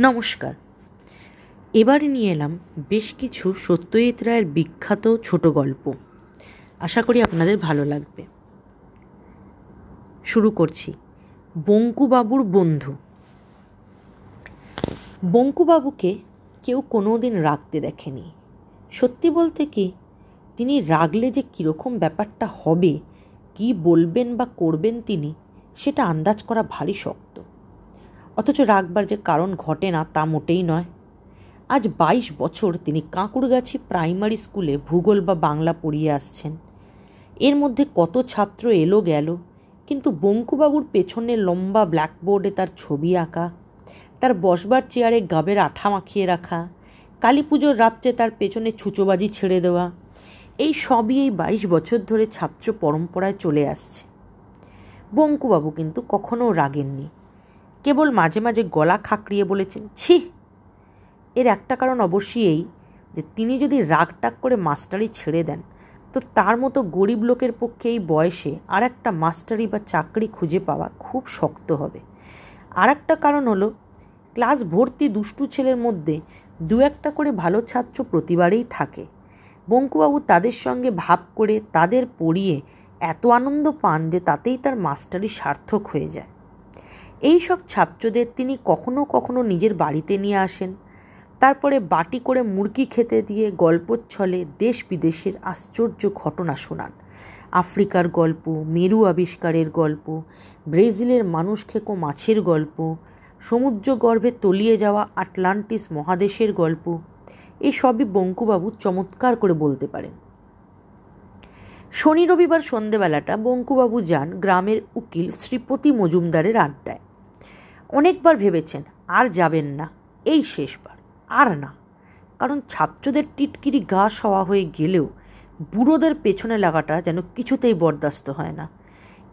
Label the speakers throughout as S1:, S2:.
S1: নমস্কার। এবারে নিয়ে এলাম বেশ কিছু সত্যজিৎ রায়ের বিখ্যাত ছোট গল্প। আশা করি আপনাদের ভালো লাগবে। শুরু করছি। বঙ্কুবাবুর বন্ধু। বঙ্কুবাবুকে কেউ কোনো দিন রাগতে দেখেনি। সত্যি বলতে কি, তিনি রাগলে যে কীরকম ব্যাপারটা হবে, কি বলবেন বা করবেন তিনি, সেটা আন্দাজ করা ভারী শক্ত। অথচ রাগবার যে কারণ ঘটে না তা মোটেই নয়। আজ বাইশ বছর তিনি কাঁকুড়গাছি প্রাইমারি স্কুলে ভূগোল বা বাংলা পড়িয়ে আসছেন। এর মধ্যে কত ছাত্র এলো গেল, কিন্তু বঙ্কুবাবুর পেছনে লম্বা ব্ল্যাকবোর্ডে তার ছবি আঁকা, তার বসবার চেয়ারে গাবের আঠা মাখিয়ে রাখা কালী পুজোর রাত্রে তার পেছনে ছুচোবাজি ছেড়ে দেওয়া, এই সবই এই বাইশ বছর ধরে ছাত্র পরম্পরায় চলে আসছে। বঙ্কুবাবু কিন্তু কখনও রাগেননি। কেবল মাঝে মাঝে গলা খাকড়িয়ে বলেছেন, ছি। এর একটা কারণ অবশ্যই এই যে তিনি যদি রাগ টাগ করে মাস্টারি ছেড়ে দেন, তো তার মতো গরিব লোকের পক্ষে এই বয়সে আর একটা মাস্টারি বা চাকরি খুঁজে পাওয়া খুব শক্ত হবে। আর একটা কারণ হলো, ক্লাস ভর্তি দুষ্টু ছেলের মধ্যে দু একটা করে ভালো ছাত্র প্রতিবারেই থাকে। বঙ্কুবাবু তাদের সঙ্গে ভাব করে তাদের পড়িয়ে এত আনন্দ পান যে তাতেই তার মাস্টারি সার্থক হয়ে যায়। এই সব ছাত্রদের তিনি কখনো কখনো নিজের বাড়িতে নিয়ে আসেন। তারপরে বাটি করে মুরগি খেতে দিয়ে গল্পচ্ছলে দেশ বিদেশের আশ্চর্য ঘটনা শোনান। আফ্রিকার গল্প, মেরু আবিষ্কারের গল্প, ব্রাজিলের মানুষ খেকো মাছের গল্প, সমুদ্র গর্ভে তলিয়ে যাওয়া আটলান্টিস মহাদেশের গল্প এই সবই বঙ্কুবাবু চমৎকার করে বলতে পারেন। শনি রবিবার সন্ধেবেলাটা বঙ্কুবাবু যান গ্রামের উকিল শ্রীপতি মজুমদারের আড্ডায়। অনেকবার ভেবেছেন, আর যাবেন না। এই শেষবার, আর না। কারণ ছাত্রদের টিটকিরি গা সওয়া হয়ে গেলেও বুড়োদের পেছনে লাগাটা যেন কিছুতেই বরদাস্ত হয় না।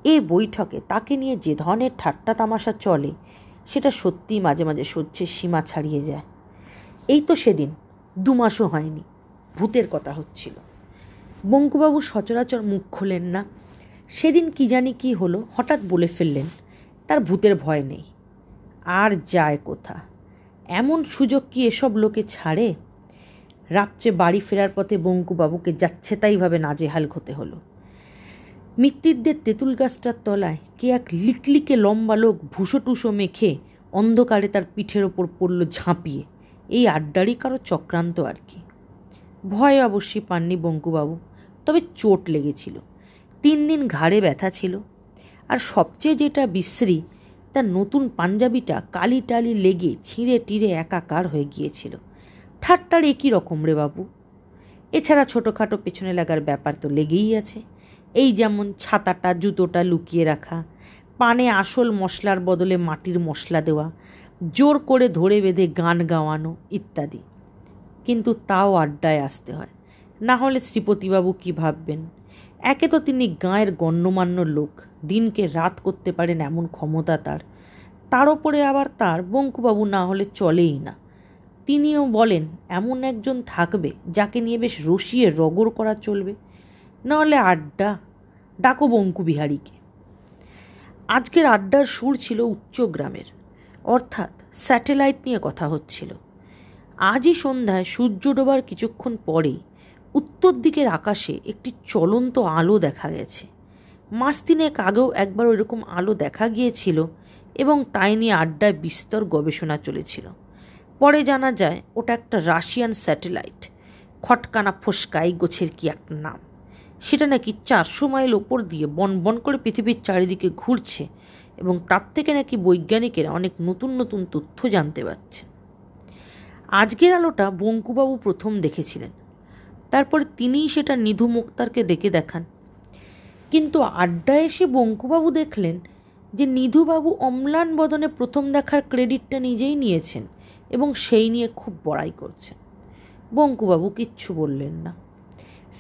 S1: এ বৈঠকে তাকে নিয়ে যে ধরনের ঠাট্টা তামাশা চলে, সেটা সত্যিই মাঝে মাঝে সহ্যের সীমা ছাড়িয়ে যায়। এই তো সেদিন, দু মাসও হয়নি, ভূতের কথা হচ্ছিল। বঙ্কুবাবু সচরাচর মুখ খোলেন না। সেদিন কি জানি কি হলো, হঠাৎ বলে ফেললেন, তার ভূতের ভয় নেই। আর যায় কোথা? এমন সুযোগ কি এসব লোকে ছাড়ে? রাত্রে বাড়ি ফেরার পথে বঙ্কুবাবুকে যাচ্ছে তাইভাবে নাজেহাল হতে হলো। মৃত্যুদের তেঁতুল গাছটার তলায় কে এক লিকলিকে লম্বা লোক ভুসো টুসো মেখে অন্ধকারে তার পিঠের ওপর পড়ল ঝাঁপিয়ে। এই আড্ডারই কারও চক্রান্ত আর কি? ভয় অবশ্যই পাননি বঙ্কুবাবু, তবে চোট লেগেছিল। তিন দিন ঘাড়ে ব্যথা ছিল। আর সবচেয়ে যেটা বিশ্রী তার নতুন পাঞ্জাবিটা কালি টালি লেগে ছিঁড়ে টিড়ে একাকার হয়ে গিয়েছিল। ঠাট্টার একই রকম রে বাবু। এছাড়া ছোটোখাটো পেছনে লাগার ব্যাপার তো লেগেই আছে। এই যেমন ছাতাটা, জুতোটা লুকিয়ে রাখা, পানে আসল মশলার বদলে মাটির মশলা দেওয়া, জোর করে ধরে বেঁধে গান গাওয়ানো ইত্যাদি। কিন্তু তাও আড্ডায় আসতে হয়। না হলে শ্রীপতিবাবু কী ভাববেন? একে তো তিনি গাঁয়ের গণ্যমান্য লোক, দিনকে রাত করতে পারেন এমন ক্ষমতা তার। তার ওপরে আবার তার বঙ্কুবাবু না হলে চলেই না। তিনিও বলেন, এমন একজন থাকবে যাকে নিয়ে বেশ রসিয়ে রগর করা চলবে। নাহলে আড্ডা, ডাকো বঙ্কু বিহারীকে। আজকের আড্ডার সুর ছিল উচ্চগ্রামের অর্থাৎ স্যাটেলাইট নিয়ে কথা হচ্ছিল। আজই সন্ধ্যায় সূর্য ডোবার কিছুক্ষণ পরেই উত্তর দিকের আকাশে একটি চলন্ত আলো দেখা গেছে। মাস তিনেক আগেও একবার ওইরকম আলো দেখা গিয়েছিল এবং তাই নিয়ে আড্ডায় বিস্তর গবেষণা চলেছিল। পরে জানা যায়, ওটা একটা রাশিয়ান স্যাটেলাইট। খটকানা ফোসকা এই গোছের কি একটা নাম? সেটা নাকি চারশো মাইল ওপর দিয়ে বন বন করে পৃথিবীর চারিদিকে ঘুরছে এবং তার থেকে নাকি বৈজ্ঞানিকেরা অনেক নতুন নতুন তথ্য জানতে পারছে। আজকের আলোটা বঙ্কুবাবু প্রথম দেখেছিলেন। তারপরে তিনিই সেটা নিধু মুক্তারকে ডেকে দেখান। কিন্তু আড্ডায় এসে বঙ্কুবাবু দেখলেন যে নিধুবাবু অম্লান বদনে প্রথম দেখার ক্রেডিটটা নিজেই নিয়েছেন এবং সেই নিয়ে খুব বড়াই করছেন। বঙ্কুবাবু কিচ্ছু বললেন না।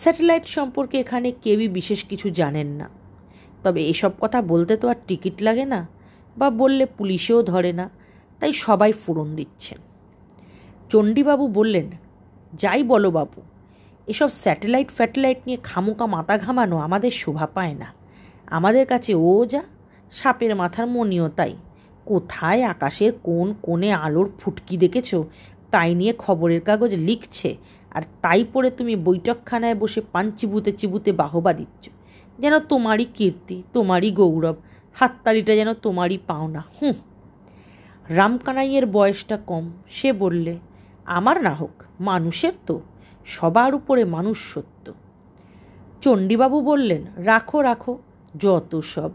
S1: স্যাটেলাইট সম্পর্কে এখানে কেউই বিশেষ কিছু জানেন না। তবে এসব কথা বলতে তো আর টিকিট লাগে না বা বললে পুলিশেও ধরে না, তাই সবাই ফোড়ন দিচ্ছেন। চণ্ডীবাবু বললেন, যাই বলো বাবু। এসব স্যাটেলাইট ফ্যাটেলাইট নিয়ে খামোকা মাথা ঘামানো আমাদের শোভা পায় না। আমাদের কাছে ও যা সাপের মাথার মনিও তাই। কোথায় আকাশের কোন কোণে আলোর ফুটকি দেখেছ? তাই নিয়ে খবরের কাগজ লিখছে, আর তাই পরে তুমি বৈঠকখানায় বসে পান চিবুতে চিবুতে বাহবা দিচ্ছ। যেন তোমারই কীর্তি, তোমারই গৌরব, হাততালিটা যেন তোমারই পাওনা। হুঁ। রামকানাইয়ের বয়সটা কম, সে বললে, আমার না হোক, মানুষের তো। সবার উপরে মানুষ সত্য। চণ্ডীবাবু বললেন, রাখো রাখো, যত সব।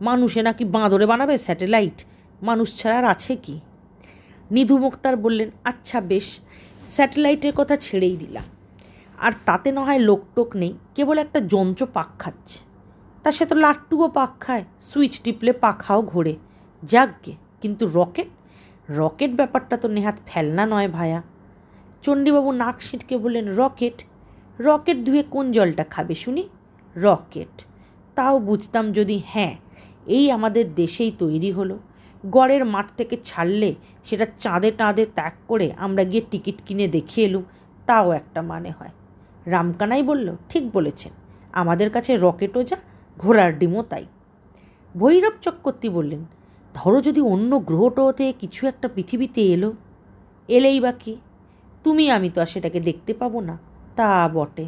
S1: মানুষে নাকি বাঁদরে বানাবে স্যাটেলাইট? মানুষ ছাড়া আর আছে কি? নিধু মুক্তার বললেন আচ্ছা বেশ, স্যাটেলাইটের কথা ছেড়েই দিলাম। আর তাতে না হয় লোকটোক নেই, কেবল একটা যন্ত্র পাক খাচ্ছে। তা সে তো লাট্টুও পাক খায়, সুইচ টিপলে পাখাও ঘোরে। যাকগে কিন্তু রকেট? রকেট ব্যাপারটা তো নেহাত ফেলনা নয় ভায়া। চণ্ডীবাবু নাক ছিটকে বললেন, রকেট রকেট ধুয়ে কোন জলটা খাবে শুনি? রকেট। তাও বুঝতাম যদি হ্যাঁ এই আমাদের দেশেই তৈরি হলো। গড়ের মাঠ থেকে ছাড়লে সেটা চাঁদে টাঁদে ত্যাগ করে আমরা গিয়ে টিকিট কিনে দেখে এলুম, তাও একটা মানে হয়। রামকানাই বলল, ঠিক বলেছেন, আমাদের কাছে রকেটও যা, ঘোড়ার ডিমও তাই। ভৈরব চক্রবর্তী বললেন, ধরো যদি অন্য গ্রহটতে কিছু একটা পৃথিবীতে এলো, এলেই বা কি? তুমি, আমি তো আর সেটাকে দেখতে পাবো না। তা বটে।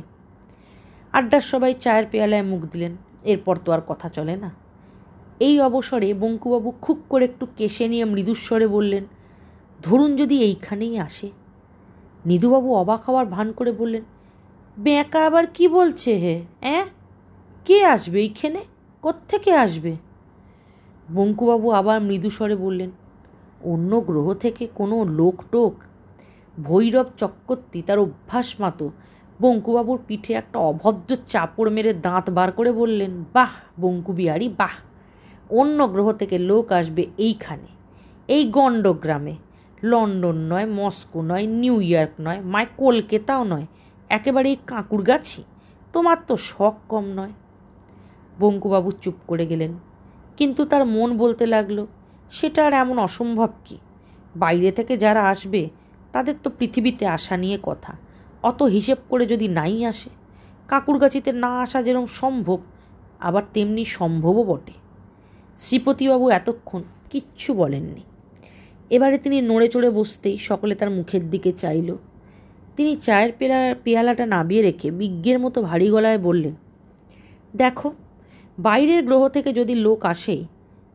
S1: আড্ডার সবাই চায়ের পেয়ালায় মুখ দিলেন। এরপর তো আর কথা চলে না। এই অবসরে বঙ্কুবাবু খুব করে একটু কেশে নিয়ে মৃদুস্বরে বললেন, ধরুন যদি এইখানেই আসে। নিধুবাবু অবাক হওয়ার ভান করে বললেন, বেঁকা আবার কি বলছে হে, অ্যাঁ? কে আসবে এইখানে? কোত্থেকে আসবে? বঙ্কুবাবু আবার মৃদুস্বরে বললেন, অন্য গ্রহ থেকে কোনো লোক টোক ভৈরব চক্রবর্তী তার অভ্যাস মাতো। বঙ্কুবাবুর পিঠে একটা অভদ্র চাপড় মেরে দাঁত বার করে বললেন, বাহ, বঙ্কু বিহারি, বাহ। অন্য গ্রহ থেকে লোক আসবে এইখানে। এই গণ্ডগ্রামে। লন্ডন নয়, মস্কো নয়, নিউ ইয়র্ক নয়, মায় কলকাতাও নয় একেবারে এই কাঁকুর গাছি তোমার তো শখ কম নয়। বঙ্কুবাবু চুপ করে গেলেন। কিন্তু তার মন বলতে লাগল, সেটা আর এমন অসম্ভব কি? বাইরে থেকে যারা আসবে তাদের তো পৃথিবীতে আসা নিয়ে কথা। অত হিসেব করে যদি নাই আসে, কাকুরগাছিতে না আসা যেরকম সম্ভব, আবার তেমনি সম্ভবও বটে। শ্রীপতিবাবু এতক্ষণ কিচ্ছু বলেননি। এবারে তিনি নড়ে চড়ে বসতেই সকলে তার মুখের দিকে চাইল। তিনি চায়ের পেলা, পেয়ালাটা নাবিয়ে রেখে বিজ্ঞের মতো ভারী গলায় বললেন, দেখো, বাইরের গ্রহ থেকে যদি লোক আসে,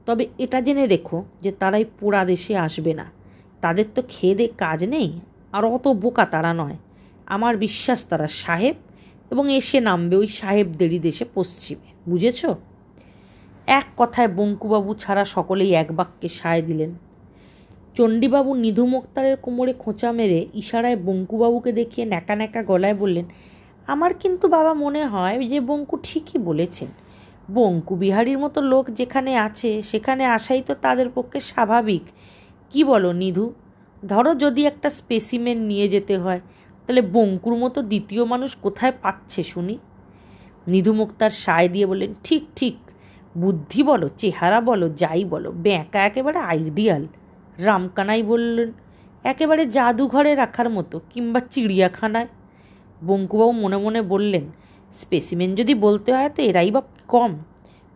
S1: তবে এটা জেনে রেখো যে তারাই পোড়া দেশে আসবে না। তাদের তো খেয়ে কাজ নেই, আর অত বোকা তারা নয়। আমার বিশ্বাস তারা সাহেব, এবং এসে নামবে ওই সাহেবদেরই দেশে পশ্চিমে। বুঝেছ? এক কথায় বঙ্কুবাবু ছাড়া সকলেই এক বাক্যে সায় দিলেন। চণ্ডীবাবু নিধু মোক্তারের কোমরে খোঁচা মেরে ইশারায় বঙ্কুবাবুকে দেখিয়ে ন্যাকা ন্যাকা গলায় বললেন, আমার কিন্তু বাবা মনে হয় যে বঙ্কু ঠিকই বলেছেন। বঙ্কু বিহারীর মতো লোক যেখানে আছে, সেখানে আসাই তো তাদের পক্ষে স্বাভাবিক। কি বলো, নিধু? ধরো যদি একটা স্পেসিমেন নিয়ে যেতে হয়, তাহলে বঙ্কুর মতো দ্বিতীয় মানুষ কোথায় পাচ্ছে শুনি? নিধু মুক্তার সায় দিয়ে বললেন, ঠিক ঠিক, বুদ্ধি বলো, চেহারা বলো, যাই বলো, ব্যাঁকা একেবারে আইডিয়াল রামকানাই বললেন, একেবারে জাদুঘরে রাখার মতো কিংবা চিড়িয়াখানায়। বঙ্কুবাবু মনে মনে বললেন স্পেসিমেন যদি বলতে হয় তো এরাই বা কম।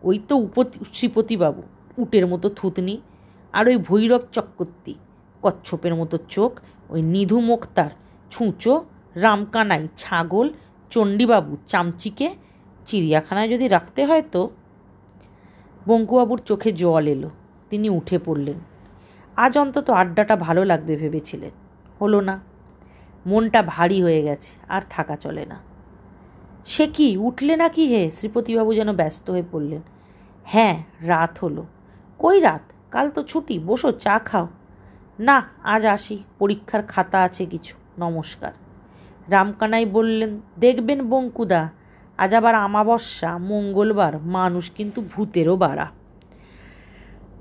S1: ওই তো উপতি, শ্রীপতিবাবু, উটের মতো থুতনি। আর ওই ভৈরব চক্রবর্তী, কচ্ছপের মতো চোখ, ওই নিধু মোক্তার, ছুঁচো, রামকানাই, ছাগল, চণ্ডীবাবু, চামচিকে চিড়িয়াখানায় যদি রাখতে হয় তো? বঙ্কুবাবুর চোখে জল এলো, তিনি উঠে পড়লেন। আজ অন্তত আড্ডাটা ভালো লাগবে ভেবেছিলেন। হলো না। মনটা ভারী হয়ে গেছে, আর থাকা চলে না। সে কি, উঠলে না কি হে? শ্রীপতিবাবু যেন ব্যস্ত হয়ে পড়লেন। হ্যাঁ রাত হলো। কই রাত? কাল তো ছুটি, বসো, চা খাও। না, আজ আসি, পরীক্ষার খাতা আছে কিছু, নমস্কার। রামকানাই বললেন, দেখবেন বঙ্কুদা, আজ আবার আমাবস্যা, মঙ্গলবার, মানুষ কিন্তু ভূতেরও বাড়া।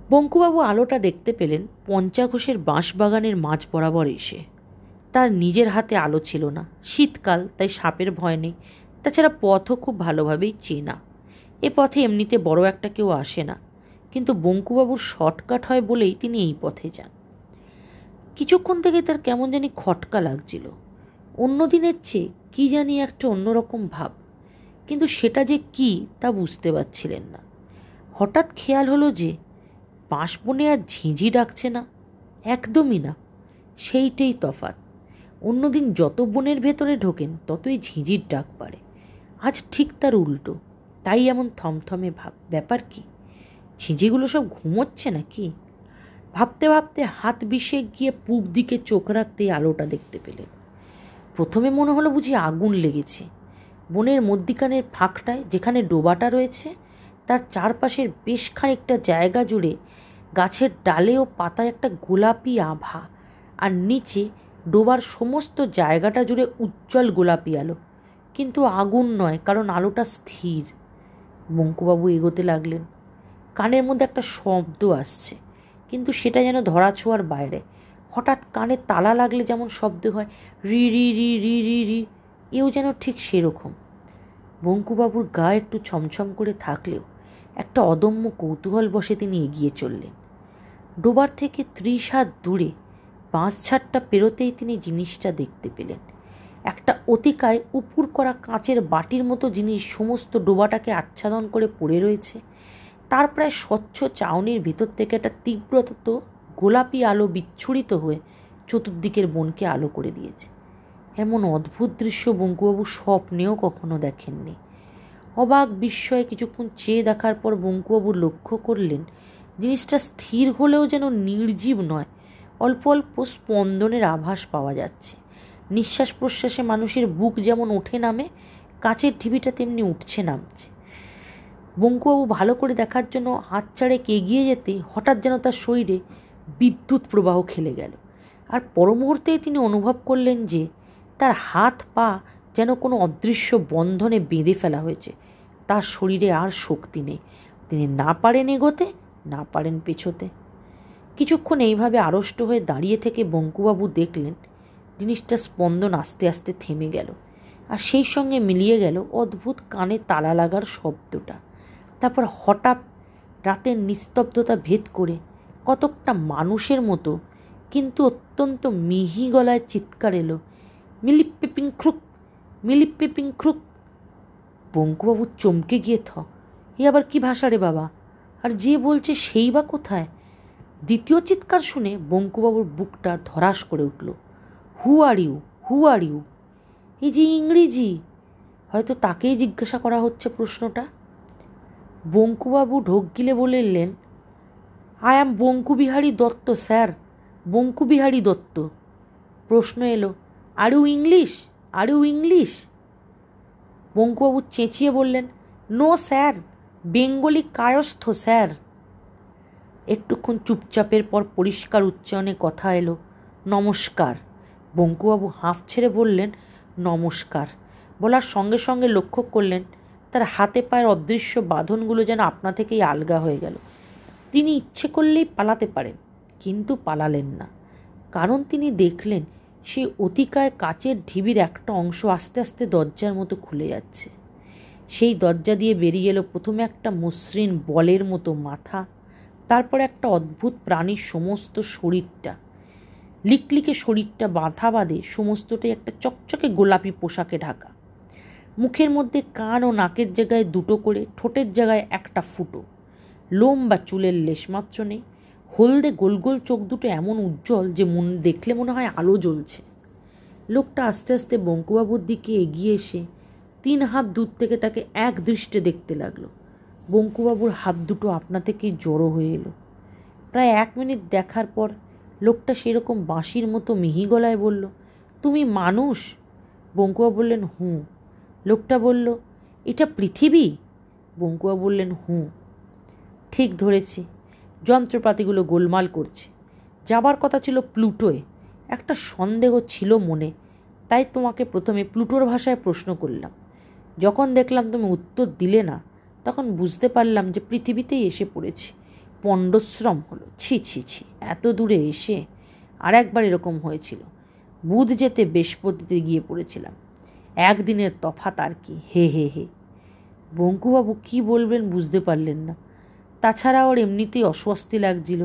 S1: বঙ্কুবাবু আলোটা দেখতে পেলেন, পঞ্চাঘোষের বাঁশবাগানের মাঝ বরাবর এসে। তার নিজের হাতে আলো ছিল না, শীতকাল, তাই সাপের ভয় নেই, তাছাড়া পথও খুব ভালোভাবেই চেনা। এ পথে এমনিতে বড় একটা কেউ আসে না কিন্তু বঙ্কুবাবুর শর্টকাট হয় বলেই তিনি এই পথে যান। কিছুক্ষণ থেকে তার কেমন জানি খটকা লাগছিল। অন্য দিনের চেয়ে কী জানি একটা অন্যরকম ভাব। কিন্তু সেটা যে কি তা বুঝতে পারছিলেন না। হঠাৎ খেয়াল হলো যে বাঁশ বনে আর ঝিঁঝি ডাকছে না। একদমই না। সেইটাই তফাত অন্যদিন যত বনের ভেতরে ঢোকেন, ততই ঝিঁঝির ডাক পারে আজ ঠিক তার উল্টো। তাই এমন থমথমে ভাব। ব্যাপার কি? ঝিঁঝিগুলো সব ঘুমোচ্ছে নাকি? ভাবতে ভাবতে হাত বিষে গিয়ে পূব দিকে চোখ রাখতেই আলোটা দেখতে পেলেন প্রথমে মনে হলো বুঝি আগুন লেগেছে। বনের মধ্যিখানের ফাঁকটায় যেখানে ডোবাটা রয়েছে, তার চারপাশের বেশ খানিকটা জায়গা জুড়ে গাছের ডালে ও পাতায় একটা গোলাপি আভা, আর নিচে ডোবার সমস্ত জায়গাটা জুড়ে উজ্জ্বল গোলাপি আলো। কিন্তু আগুন নয়, কারণ আলোটা স্থির। বঙ্কুবাবু এগোতে লাগলেন। কানের মধ্যে একটা শব্দ আসছে, কিন্তু সেটা যেন ধরা ছোঁয়ার বাইরে। হঠাৎ কানে তালা লাগলে যেমন শব্দ হয়, রি রি রি রি রি রি, এও যেন ঠিক সেরকম। বঙ্কুবাবুর গা একটু ছমছম করে থাকলেও একটা অদম্য কৌতূহল বসে তিনি এগিয়ে চললেন। ডোবার থেকে ত্রিশ হাত দূরে বাঁশ ছাড়টা পেরোতেই তিনি জিনিসটা দেখতে পেলেন। একটা অতিকায় উপুর করা কাঁচের বাটির মতো জিনিস সমস্ত ডোবাটাকে আচ্ছাদন করে পড়ে রয়েছে। তার প্রায় স্বচ্ছ চাউনির ভিতর থেকে একটা তীব্রত গোলাপি আলো বিচ্ছুরিত হয়ে চতুর্দিকের বনকে আলো করে দিয়েছে। এমন অদ্ভুত দৃশ্য বঙ্কুবাবু স্বপ্নেও কখনো দেখেননি। অবাক বিস্ময়ে কিছুক্ষণ চেয়ে দেখার পর বঙ্কুবাবু লক্ষ্য করলেন, জিনিসটা স্থির হলেও যেন নির্জীব নয়, অল্প অল্প স্পন্দনের আভাস পাওয়া যাচ্ছে। নিঃশ্বাস প্রশ্বাসে মানুষের বুক যেমন ওঠে নামে, কাচের ঢিবিটা তেমনি উঠছে নামছে। বঙ্কুবাবু ভালো করে দেখার জন্য হাত চাড়ে এগিয়ে যেতে হঠাৎ যেন তার শরীরে বিদ্যুৎ প্রবাহ খেলে গেল। আর পরমুহূর্তেই তিনি অনুভব করলেন যে তার হাত পা যেন কোনো অদৃশ্য বন্ধনে বেঁধে ফেলা হয়েছে। তার শরীরে আর শক্তি নেই। তিনি না পারেন এগোতে, না পারেন পেছোতে। কিছুক্ষণ এইভাবে আড়ষ্ট হয়ে দাঁড়িয়ে থেকে বঙ্কুবাবু দেখলেন জিনিসটা স্পন্দন আস্তে আস্তে থেমে গেল। আর সেই সঙ্গে মিলিয়ে গেল অদ্ভুত কানে তালা লাগার শব্দটা। তারপর হঠাৎ রাতের নিস্তব্ধতা ভেদ করে কতকটা মানুষের মতো কিন্তু অত্যন্ত মিহি গলায় চিৎকার এলো মিলিপ্পে পিংখ্রুক মিলিপ্পে পিংখ্রুক বঙ্কুবাবু চমকে গিয়ে থ, এ আবার কি ভাষা রে বাবা? আর যে বলছে সেই বা কোথায়? দ্বিতীয় চিৎকার শুনে বঙ্কুবাবুর বুকটা ধরাস করে উঠল, হু are you, who are you? এই যে ইংরেজি? হয়তো তাকেই জিজ্ঞাসা করা হচ্ছে প্রশ্নটা। বঙ্কুবাবু ঢোক গিলে বললেন, I am Bankubihari Dutta, sir, Bankubihari Dutta. প্রশ্ন এলো, are you English? Are you English? Bankubabu চেঁচিয়ে বললেন, no, sir, Bengali Kayastha, sir. একটুক্ষণ চুপচাপের পর পরিষ্কার উচ্চারণে কথা এলো, নমস্কার। বঙ্কুবাবু হাঁফ ছেড়ে বললেন, নমস্কার। বলার সঙ্গে সঙ্গে লক্ষ্য করলেন তার হাতে পায়ের অদৃশ্য বাঁধনগুলো যেন আপনা থেকেই আলগা হয়ে গেল। তিনি ইচ্ছে করলেই পালাতে পারেন, কিন্তু পালালেন না। কারণ তিনি দেখলেন, সেই অতিকায় কাচের ঢিবির একটা অংশ আস্তে আস্তে দরজার মতো খুলে যাচ্ছে। সেই দরজা দিয়ে বেরিয়ে এলো প্রথমে একটা মসৃণ বলের মতো মাথা, তারপর একটা অদ্ভুত প্রাণীর সমস্ত শরীরটা। লিকলিকে শরীরটা বাঁধা বাঁধে সমস্তটাই একটা চকচকে গোলাপি পোশাকে ঢাকা। মুখের মধ্যে কান ও নাকের জায়গায় দুটো করে, ঠোঁটের জায়গায় একটা ফুটো। লোম বা চুলের লেশমাত্র নেই। হলদে গোল গোল চোখ দুটো এমন উজ্জ্বল যে মন, দেখলে মনে হয় আলো জ্বলছে। লোকটা আস্তে আস্তে বঙ্কুবাবুর দিকে এগিয়ে এসে তিন হাত দূর থেকে তাকে এক দৃষ্টে দেখতে লাগল। বঙ্কুবাবুর হাত দুটো আপনা থেকেই জড়ো হয়ে এলো। প্রায় এক মিনিট দেখার পর লোকটা সেরকম বাঁশির মতো মিহি গলায় বলল, তুমি মানুষ? বঙ্কুয়া বললেন, হুঁ। লোকটা বলল, এটা পৃথিবী? বঙ্কুয়া বললেন, হুঁ। ঠিক ধরেছি। যন্ত্রপাতিগুলো গোলমাল করছে। যাবার কথা ছিল প্লুটোয়। একটা সন্দেহ ছিল মনে। তাই তোমাকে প্রথমে প্লুটোর ভাষায় প্রশ্ন করলাম। যখন দেখলাম তুমি উত্তর দিলে না, তখন বুঝতে পারলাম যে পৃথিবীতেই এসে পড়েছি। পণ্ডশ্রম হলো। ছি ছি ছি, এত দূরে এসে আর একবার এরকম হয়েছিল। বুধ যেতে বৃহস্পতিতে গিয়ে পড়েছিলাম। একদিনের তফাত আর কি। হে হে হে। বঙ্কুবাবু কি বলবেন বুঝতে পারলেন না। তাছাড়া ওর এমনিতেই অস্বস্তি লাগছিল,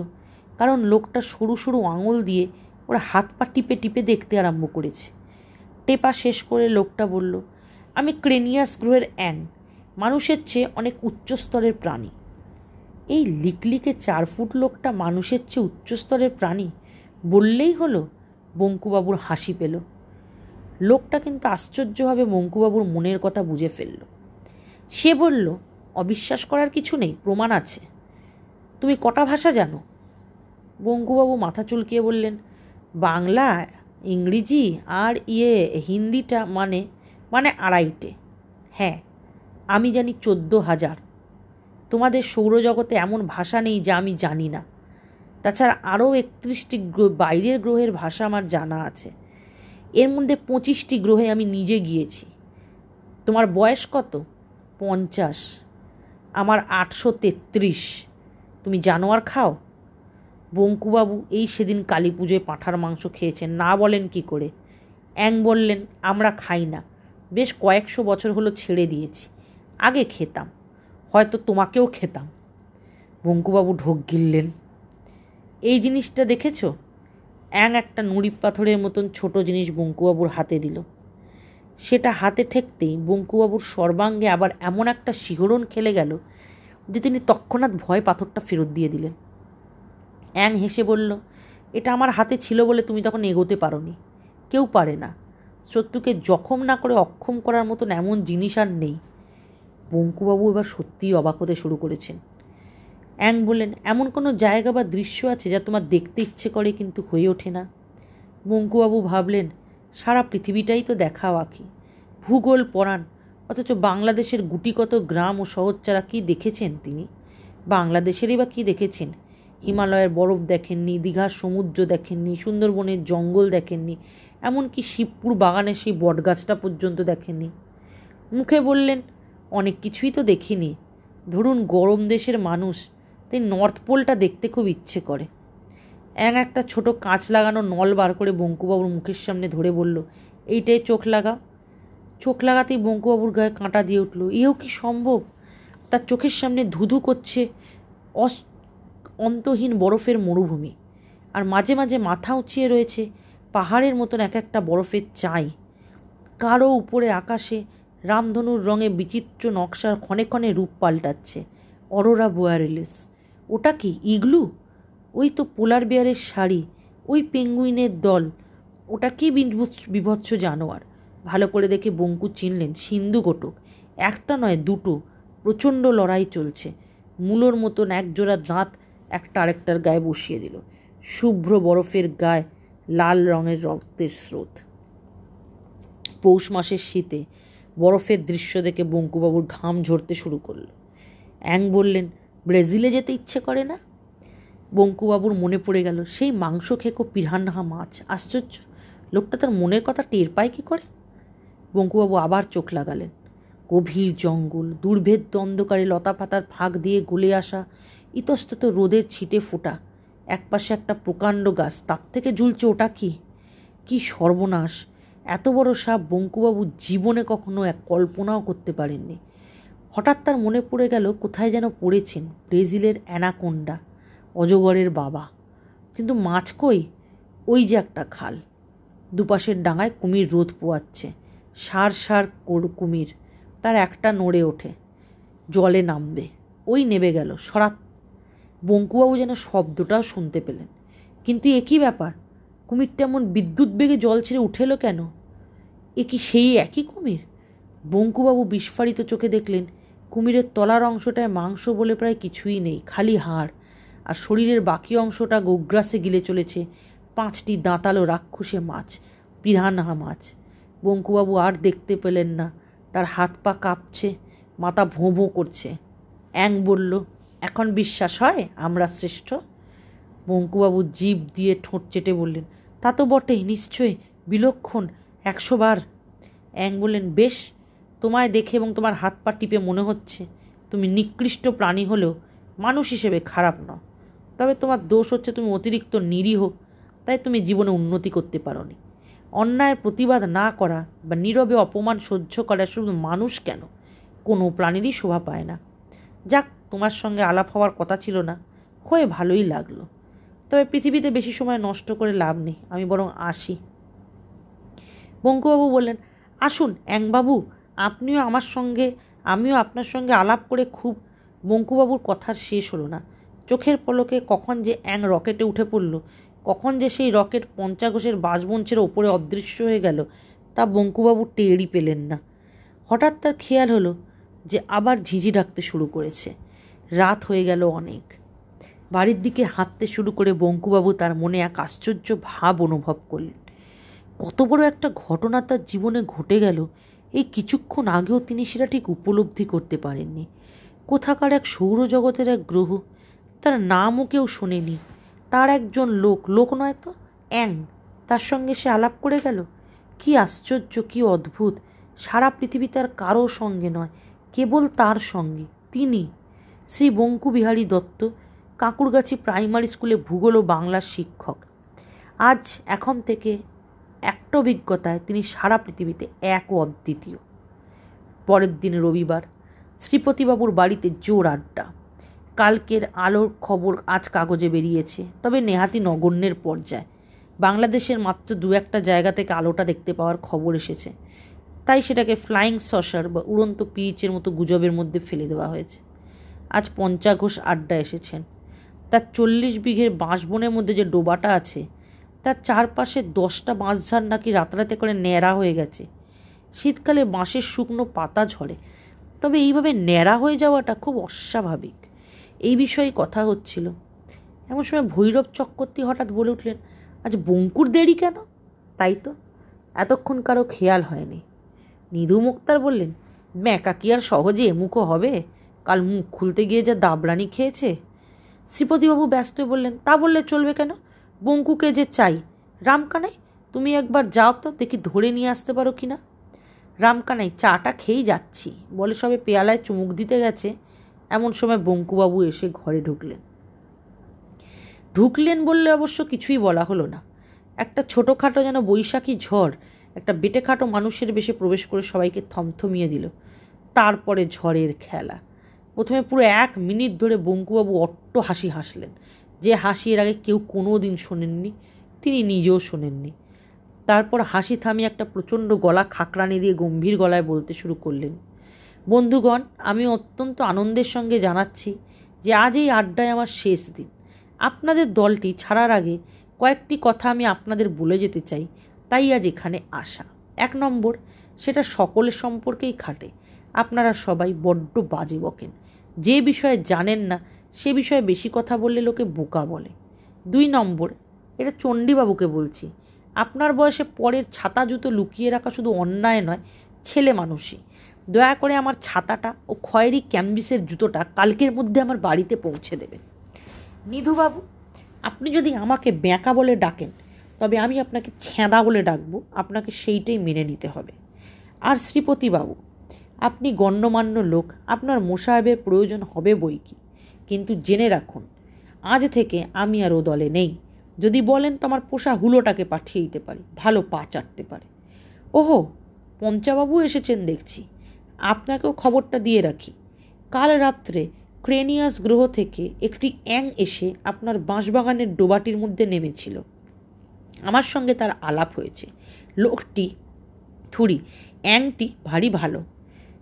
S1: কারণ লোকটা সরু সরু আঙুল দিয়ে ওরা হাত পা টিপে টিপে দেখতে আরম্ভ করেছে। টেপা শেষ করে লোকটা বলল, আমি ক্রেনিয়াস গ্রহের অ্যাং মানুষের চেয়ে অনেক উচ্চস্তরের প্রাণী। এই লিকলিকে চার ফুট লোকটা মানুষের চেয়ে উচ্চস্তরের প্রাণী বললেই হলো? বঙ্কুবাবুর হাসি পেল। লোকটা কিন্তু আশ্চর্যভাবে মঙ্কুবাবুর মনের কথা বুঝে ফেলল। সে বলল, অবিশ্বাস করার কিছু নেই, প্রমাণ আছে। তুমি কটা ভাষা জানো? বঙ্কুবাবু মাথা চুলকিয়ে বললেন, বাংলা, ইংরেজি, আর ইয়ে হিন্দিটা মানে মানে আড়াইটে। হ্যাঁ আমি জানি চোদ্দ হাজার। তোমাদের সৌরজগতে এমন ভাষা নেই যা আমি জানি না। তাছাড়া আরও একত্রিশটি বাইরের গ্রহের ভাষা আমার জানা আছে। এর মধ্যে পঁচিশটি গ্রহে আমি নিজে গিয়েছি। তোমার বয়স কত? পঞ্চাশ। আমার আটশো তেত্রিশ। তুমি জানোয়ার খাও? বঙ্কুবাবু এই সেদিন কালী পুজোয় পাঁঠার মাংস খেয়েছেন। না বলেন কি করে? অ্যাং বললেন, আমরা খাই না। বেশ কয়েকশো বছর হলো ছেড়ে দিয়েছি। আগে খেতাম। হয়তো তোমাকেও খেতাম। বঙ্কুবাবু ঢোক গিললেন। এই জিনিসটা দেখেছ? অ্যাং একটা নুড়ি পাথরের মতন ছোট জিনিস বঙ্কুবাবুর হাতে দিল। সেটা হাতে ঠেকতেই বঙ্কুবাবুর সর্বাঙ্গে আবার এমন একটা শিহরণ খেলে গেল যে তিনি তৎক্ষণাৎ ভয় পাথরটা ফেরত দিয়ে দিলেন। অ্যাং হেসে বলল, এটা আমার হাতে ছিল বলে তুমি তখন এগোতে পারোনি। কেউ পারে না। শত্রুকে জখম না করে অক্ষম করার মতন এমন জিনিস আর নেই। বঙ্কুবাবু এবার সত্যিই অবাক হতে শুরু করেছেন। অ্যাং বললেন, এমন কোনো জায়গা বা দৃশ্য আছে যা তোমার দেখতে ইচ্ছে করে কিন্তু হয়ে ওঠে না? বঙ্কুবাবু ভাবলেন, সারা পৃথিবীটাই তো দেখা আঁকি ভূগোল পড়ান অথচ বাংলাদেশের গুটিকত গ্রাম ও শহর ছাড়া কী দেখেছেন তিনি? বাংলাদেশেরই বা কী দেখেছেন? হিমালয়ের বরফ দেখেননি, দীঘার সমুদ্র দেখেননি, সুন্দরবনের জঙ্গল দেখেননি, এমনকি শিবপুর বাগানের সেই বটগাছটা পর্যন্ত দেখেননি। মুখে বললেন, অনেক কিছুই তো দেখিনি। ধরুন গরম দেশের মানুষ তাই নর্থ পোলটা দেখতে খুব ইচ্ছে করে। এক একটা ছোট কাঁচ লাগানো নল বার করে বঙ্কুবাবুর মুখের সামনে ধরে বলল, এইটাই চোখ লাগা। চোখ লাগাতেই বঙ্কুবাবুর গায়ে কাঁটা দিয়ে উঠল, এও কি সম্ভব? তার চোখের সামনে ধুধু করছে অস, অন্তহীন বরফের মরুভূমি। আর মাঝে মাঝে মাথা উঁচিয়ে রয়েছে পাহাড়ের মতন এক একটা বরফের চাই। কারও উপরে আকাশে রামধনুর রঙে বিচিত্র নকশার ক্ষণে ক্ষণে রূপ পাল্টাচ্ছে। অরোরা বোয়ারিলিস। ওটা কি, ইগলু? ওই তো পোলার বেয়ারের শাড়ি, ওই পেঙ্গুইনের দল। ওটা কি বিভৎস জানোয়ার? ভালো করে দেখে বঙ্কু চিনলেন, সিন্ধু গোটক। একটা নয়, দুটো। প্রচণ্ড লড়াই চলছে। মূলোর মতন একজোড়া দাঁত একটা আরেকটার গায়ে বসিয়ে দিল। শুভ্র বরফের গায়ে, লাল রঙের রক্তের স্রোত। পৌষ মাসের শীতে বরফের দৃশ্য দেখে বঙ্কুবাবুর ঘাম ঝরতে শুরু করল। অ্যাং বললেন ব্রাজিলে যেতে ইচ্ছে করে না? বঙ্কুবাবুর মনে পড়ে গেল, সেই মাংস খেকো পিরান্হা মাছ। আশ্চর্য, লোকটা তার মনের কথা টের পায় কী করে? বঙ্কুবাবু আবার চোখ লাগালেন। গভীর জঙ্গল দুর্ভেদ্য অন্ধকারে লতা পাতার ফাঁক দিয়ে গলে আসা ইতস্তত রোদের ছিটে ফোটা। একপাশে একটা প্রকাণ্ড গাছ, তার থেকে ঝুলছে ওটা কি? কি সর্বনাশ! এত বড় সাপ বঙ্কুবাবু জীবনে কখনো এক কল্পনাও করতে পারেননি। হঠাৎ তার মনে পড়ে গেল কোথায় যেন পড়েছেন ব্রেজিলের অ্যানাকোন্ডা, অজগরের বাবা। কিন্তু মাছ কই? ওই যে একটা খাল। দুপাশের ডাঙায় কুমির রোদ পোয়াচ্ছে, সার সার কুমির। তার একটা নড়ে ওঠে, জলে নামবে। ওই নেবে গেল, সরাত। বঙ্কুবাবু যেন শব্দটাও শুনতে পেলেন। কিন্তু একই ব্যাপার? কুমিরটা এমন বিদ্যুৎ বেগে জল ছেড়ে উঠেল কেন? এ কি সেই একই কুমির? বঙ্কুবাবু বিস্ফারিত চোখে দেখলেন কুমিরের তলার অংশটায় মাংস বলে প্রায় কিছুই নেই, খালি হাড়। আর শরীরের বাকি অংশটা গোগ্রাসে গিলে চলেছে। পাঁচটি দাঁতালো রাক্ষসে মাছ পিরানহা মাছ। বঙ্কুবাবু আর দেখতে পেলেন না। তার হাত পা কাঁপছে, মাথা ভোঁ ভোঁ করছে। অ্যাং বলল, এখন বিশ্বাস হয় আমরা শ্রেষ্ঠ? বঙ্কুবাবু জীব দিয়ে ঠোঁট চেটে বললেন, তা তো বটেই, নিশ্চয়ই, বিলক্ষণ, একশো বার। অ্যাং বললেন, বেশ তোমায় দেখে এবং তোমার হাত পা টিপে মনে হচ্ছে তুমি নিকৃষ্ট প্রাণী হলেও মানুষ হিসেবে খারাপ নও। তবে তোমার দোষ হচ্ছে তুমি অতিরিক্ত নিরীহ, তাই তুমি জীবনে উন্নতি করতে পারো পারোনি। অন্যায়ের প্রতিবাদ না করা বা নীরবে অপমান সহ্য করা শুধু মানুষ কেন? কোনো প্রাণীরই শোভা পায় না। যাক, তোমার সঙ্গে আলাপ হওয়ার কথা ছিল না, হয়ে ভালোই লাগল। তবে পৃথিবীতে বেশি সময় নষ্ট করে লাভ নেই, আমি বরং আসি। বঙ্কুবাবু বললেন, আসুন অ্যাংবাবু আপনিও আমার সঙ্গে, আমিও আপনার সঙ্গে আলাপ করে খুব বঙ্কুবাবুর কথার শেষ হলো না। চোখের পলকে কখন যে অ্যাং রকেটে উঠে পড়ল, কখন যে সেই রকেট পঞ্চাঘোষের বাসমঞ্চের ওপরে অদৃশ্য হয়ে গেল, তা বঙ্কুবাবু টেরই পেলেন না। হঠাৎ তার খেয়াল হলো যে আবার ঝিঝি ডাকতে শুরু করেছে। রাত হয়ে গেল অনেক। বাড়ির দিকে হাঁটতে শুরু করে বঙ্কুবাবু তার মনে এক আশ্চর্য ভাব অনুভব করলেন। কত বড় একটা ঘটনা তার জীবনে ঘটে গেল এই কিছুক্ষণ আগেও তিনি সেটা ঠিক উপলব্ধি করতে পারেননি। কোথাকার এক সৌরজগতের এক গ্রহ, তার নামও কেউ শোনেনি। তার একজন লোক লোক নয় তো, অ্যাং, তার সঙ্গে সে আলাপ করে গেল। কি আশ্চর্য, কি অদ্ভুত। সারা পৃথিবী তার কারও সঙ্গে নয়, কেবল তার সঙ্গে, তিনি। শ্রী বঙ্কুবিহারী দত্ত, কাঁকুরগাছি প্রাইমারি স্কুলে ভূগোল ও বাংলার শিক্ষক। আজ এখন থেকে একটা অভিজ্ঞতায় তিনি সারা পৃথিবীতে এক ও অদ্বিতীয়। পরের দিন রবিবার, শ্রীপতিবাবুর বাড়িতে জোর আড্ডা। কালকের আলোর খবর আজ কাগজে বেরিয়েছে, তবে নেহাতি নগণ্যের পর্যায়ে। বাংলাদেশের মাত্র দু একটা জায়গা থেকে আলোটা দেখতে পাওয়ার খবর এসেছে। তাই সেটাকে ফ্লাইং সসার বা উড়ন্ত পিচের মতো গুজবের মধ্যে ফেলে দেওয়া হয়েছে। আজ পঞ্চাঘোষ আড্ডা এসেছেন। তার চল্লিশ বিঘের বাঁশবনের মধ্যে যে ডোবাটা আছে তার চারপাশে দশটা বাঁশঝাড় নাকি রাতারাতে করে ন্যাড়া হয়ে গেছে। শীতকালে বাঁশের শুকনো পাতা ঝরে। তবে এইভাবে ন্যাড়া হয়ে যাওয়াটা খুব অস্বাভাবিক। এই বিষয়ে কথা হচ্ছিল। এমন সময় ভৈরব চক্রবর্তী হঠাৎ বলে উঠলেন, আজ বঙ্কুর দেরি কেন? তাই তো, এতক্ষণ কারও খেয়াল হয়নি। নিধু মুক্তার বললেন, ম্যাকা কি আর সহজে এমুখো হবে? কাল মুখ খুলতে গিয়ে যা দাবরানি খেয়েছে? শ্রীপতিবাবু ব্যস্ত বললেন, তা বললে চলবে কেন? বঙ্কুকে যে চাই। রামকানাই, তুমি একবার যাও তো, দেখি ধরে নিয়ে আসতে পারো কি না রামকানাই, চাটা খেয়েই যাচ্ছি। বলে সবে পেয়ালায় চুমুক দিতে গেছে। এমন সময় বঙ্কুবাবু এসে ঘরে ঢুকলেন। ঢুকলেন বললে অবশ্য কিছুই বলা হলো না। একটা ছোটোখাটো যেন বৈশাখী ঝড়, একটা বেটেখাটো মানুষের বেশে প্রবেশ করে সবাইকে থমথমিয়ে দিল। তারপরে ঝড়ের খেলা। প্রথমে পুরো এক মিনিট ধরে বঙ্কুবাবু অট্ট হাসি হাসলেন। যে হাসি এর আগে কেউ কোনো দিন শোনেননি, তিনি নিজেও শোনেননি। তারপর হাসি থামিয়ে একটা প্রচণ্ড গলা খাকরানি দিয়ে গম্ভীর গলায় বলতে শুরু করলেন, বন্ধুগণ, আমি অত্যন্ত আনন্দের সঙ্গে জানাচ্ছি যে আজ এই আড্ডায় আমার শেষ দিন। আপনাদের দলটি ছাড়ার আগে কয়েকটি কথা আমি আপনাদের বলে যেতে চাই, তাই আজ এখানে আসা। এক নম্বর, সেটা সকলের সম্পর্কেই খাটে। আপনারা সবাই বড্ড বাজে বকেন। যে বিষয়ে জানেন না সে বিষয়ে বেশি কথা বললে লোকে বোকা বলে। দুই নম্বর, এটা চণ্ডীবাবুকে বলছি, আপনার বয়সে পরের ছাতা জুতো লুকিয়ে রাখা শুধু অন্যায় নয়, ছেলে মানুষই। দয়া করে আমার ছাতাটা ও খয়েরি ক্যাম্বিসের জুতোটা কালকের মধ্যে আমার বাড়িতে পৌঁছে দেবেন। নিধুবাবু, আপনি যদি আমাকে ব্যাঁকা বলে ডাকেন, তবে আমি আপনাকে ছেঁদা বলে ডাকবো, আপনাকে সেইটাই মেনে নিতে হবে। আর শ্রীপতিবাবু, আপনি গণ্যমান্য লোক, আপনার মোসাহেবের প্রয়োজন হবে বই কি? কিন্তু জেনে রাখুন, আজ থেকে আমি আর ও দলে নেই। যদি বলেন তো আমার পোষা হুলোটাকে পাঠিয়ে দিতে পারি, ভালো পা চাটতে পারে। ওহো, পঞ্চাবাবু এসেছেন দেখছি। আপনাকেও খবরটা দিয়ে রাখি। কাল রাত্রে ক্রেনিয়াস গ্রহ থেকে একটি অ্যাং এসে আপনার বাঁশবাগানের ডোবাটির মধ্যে নেমেছিল। আমার সঙ্গে তার আলাপ হয়েছে। লোকটি থুড়ি অ্যাংটি ভারী ভালো।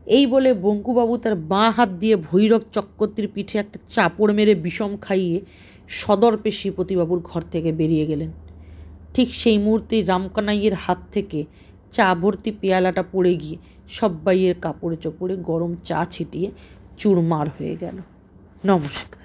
S1: এই বলে বঙ্কুবাবু তার বাঁ হাত দিয়ে ভৈরব চক্রবর্তীর পিঠে একটা চাপড় মেরে বিষম খাইয়ে সদর্পে শ্রীপতিবাবুর ঘর থেকে বেরিয়ে গেলেন। ঠিক সেই মুহূর্তেই রামকানাইয়ের হাত থেকে চা ভর্তি পেয়ালাটা পড়ে গিয়ে সব্বাইয়ের কাপড়ে চোপড়ে গরম চা ছিটিয়ে চুরমার হয়ে গেল। নমস্কার।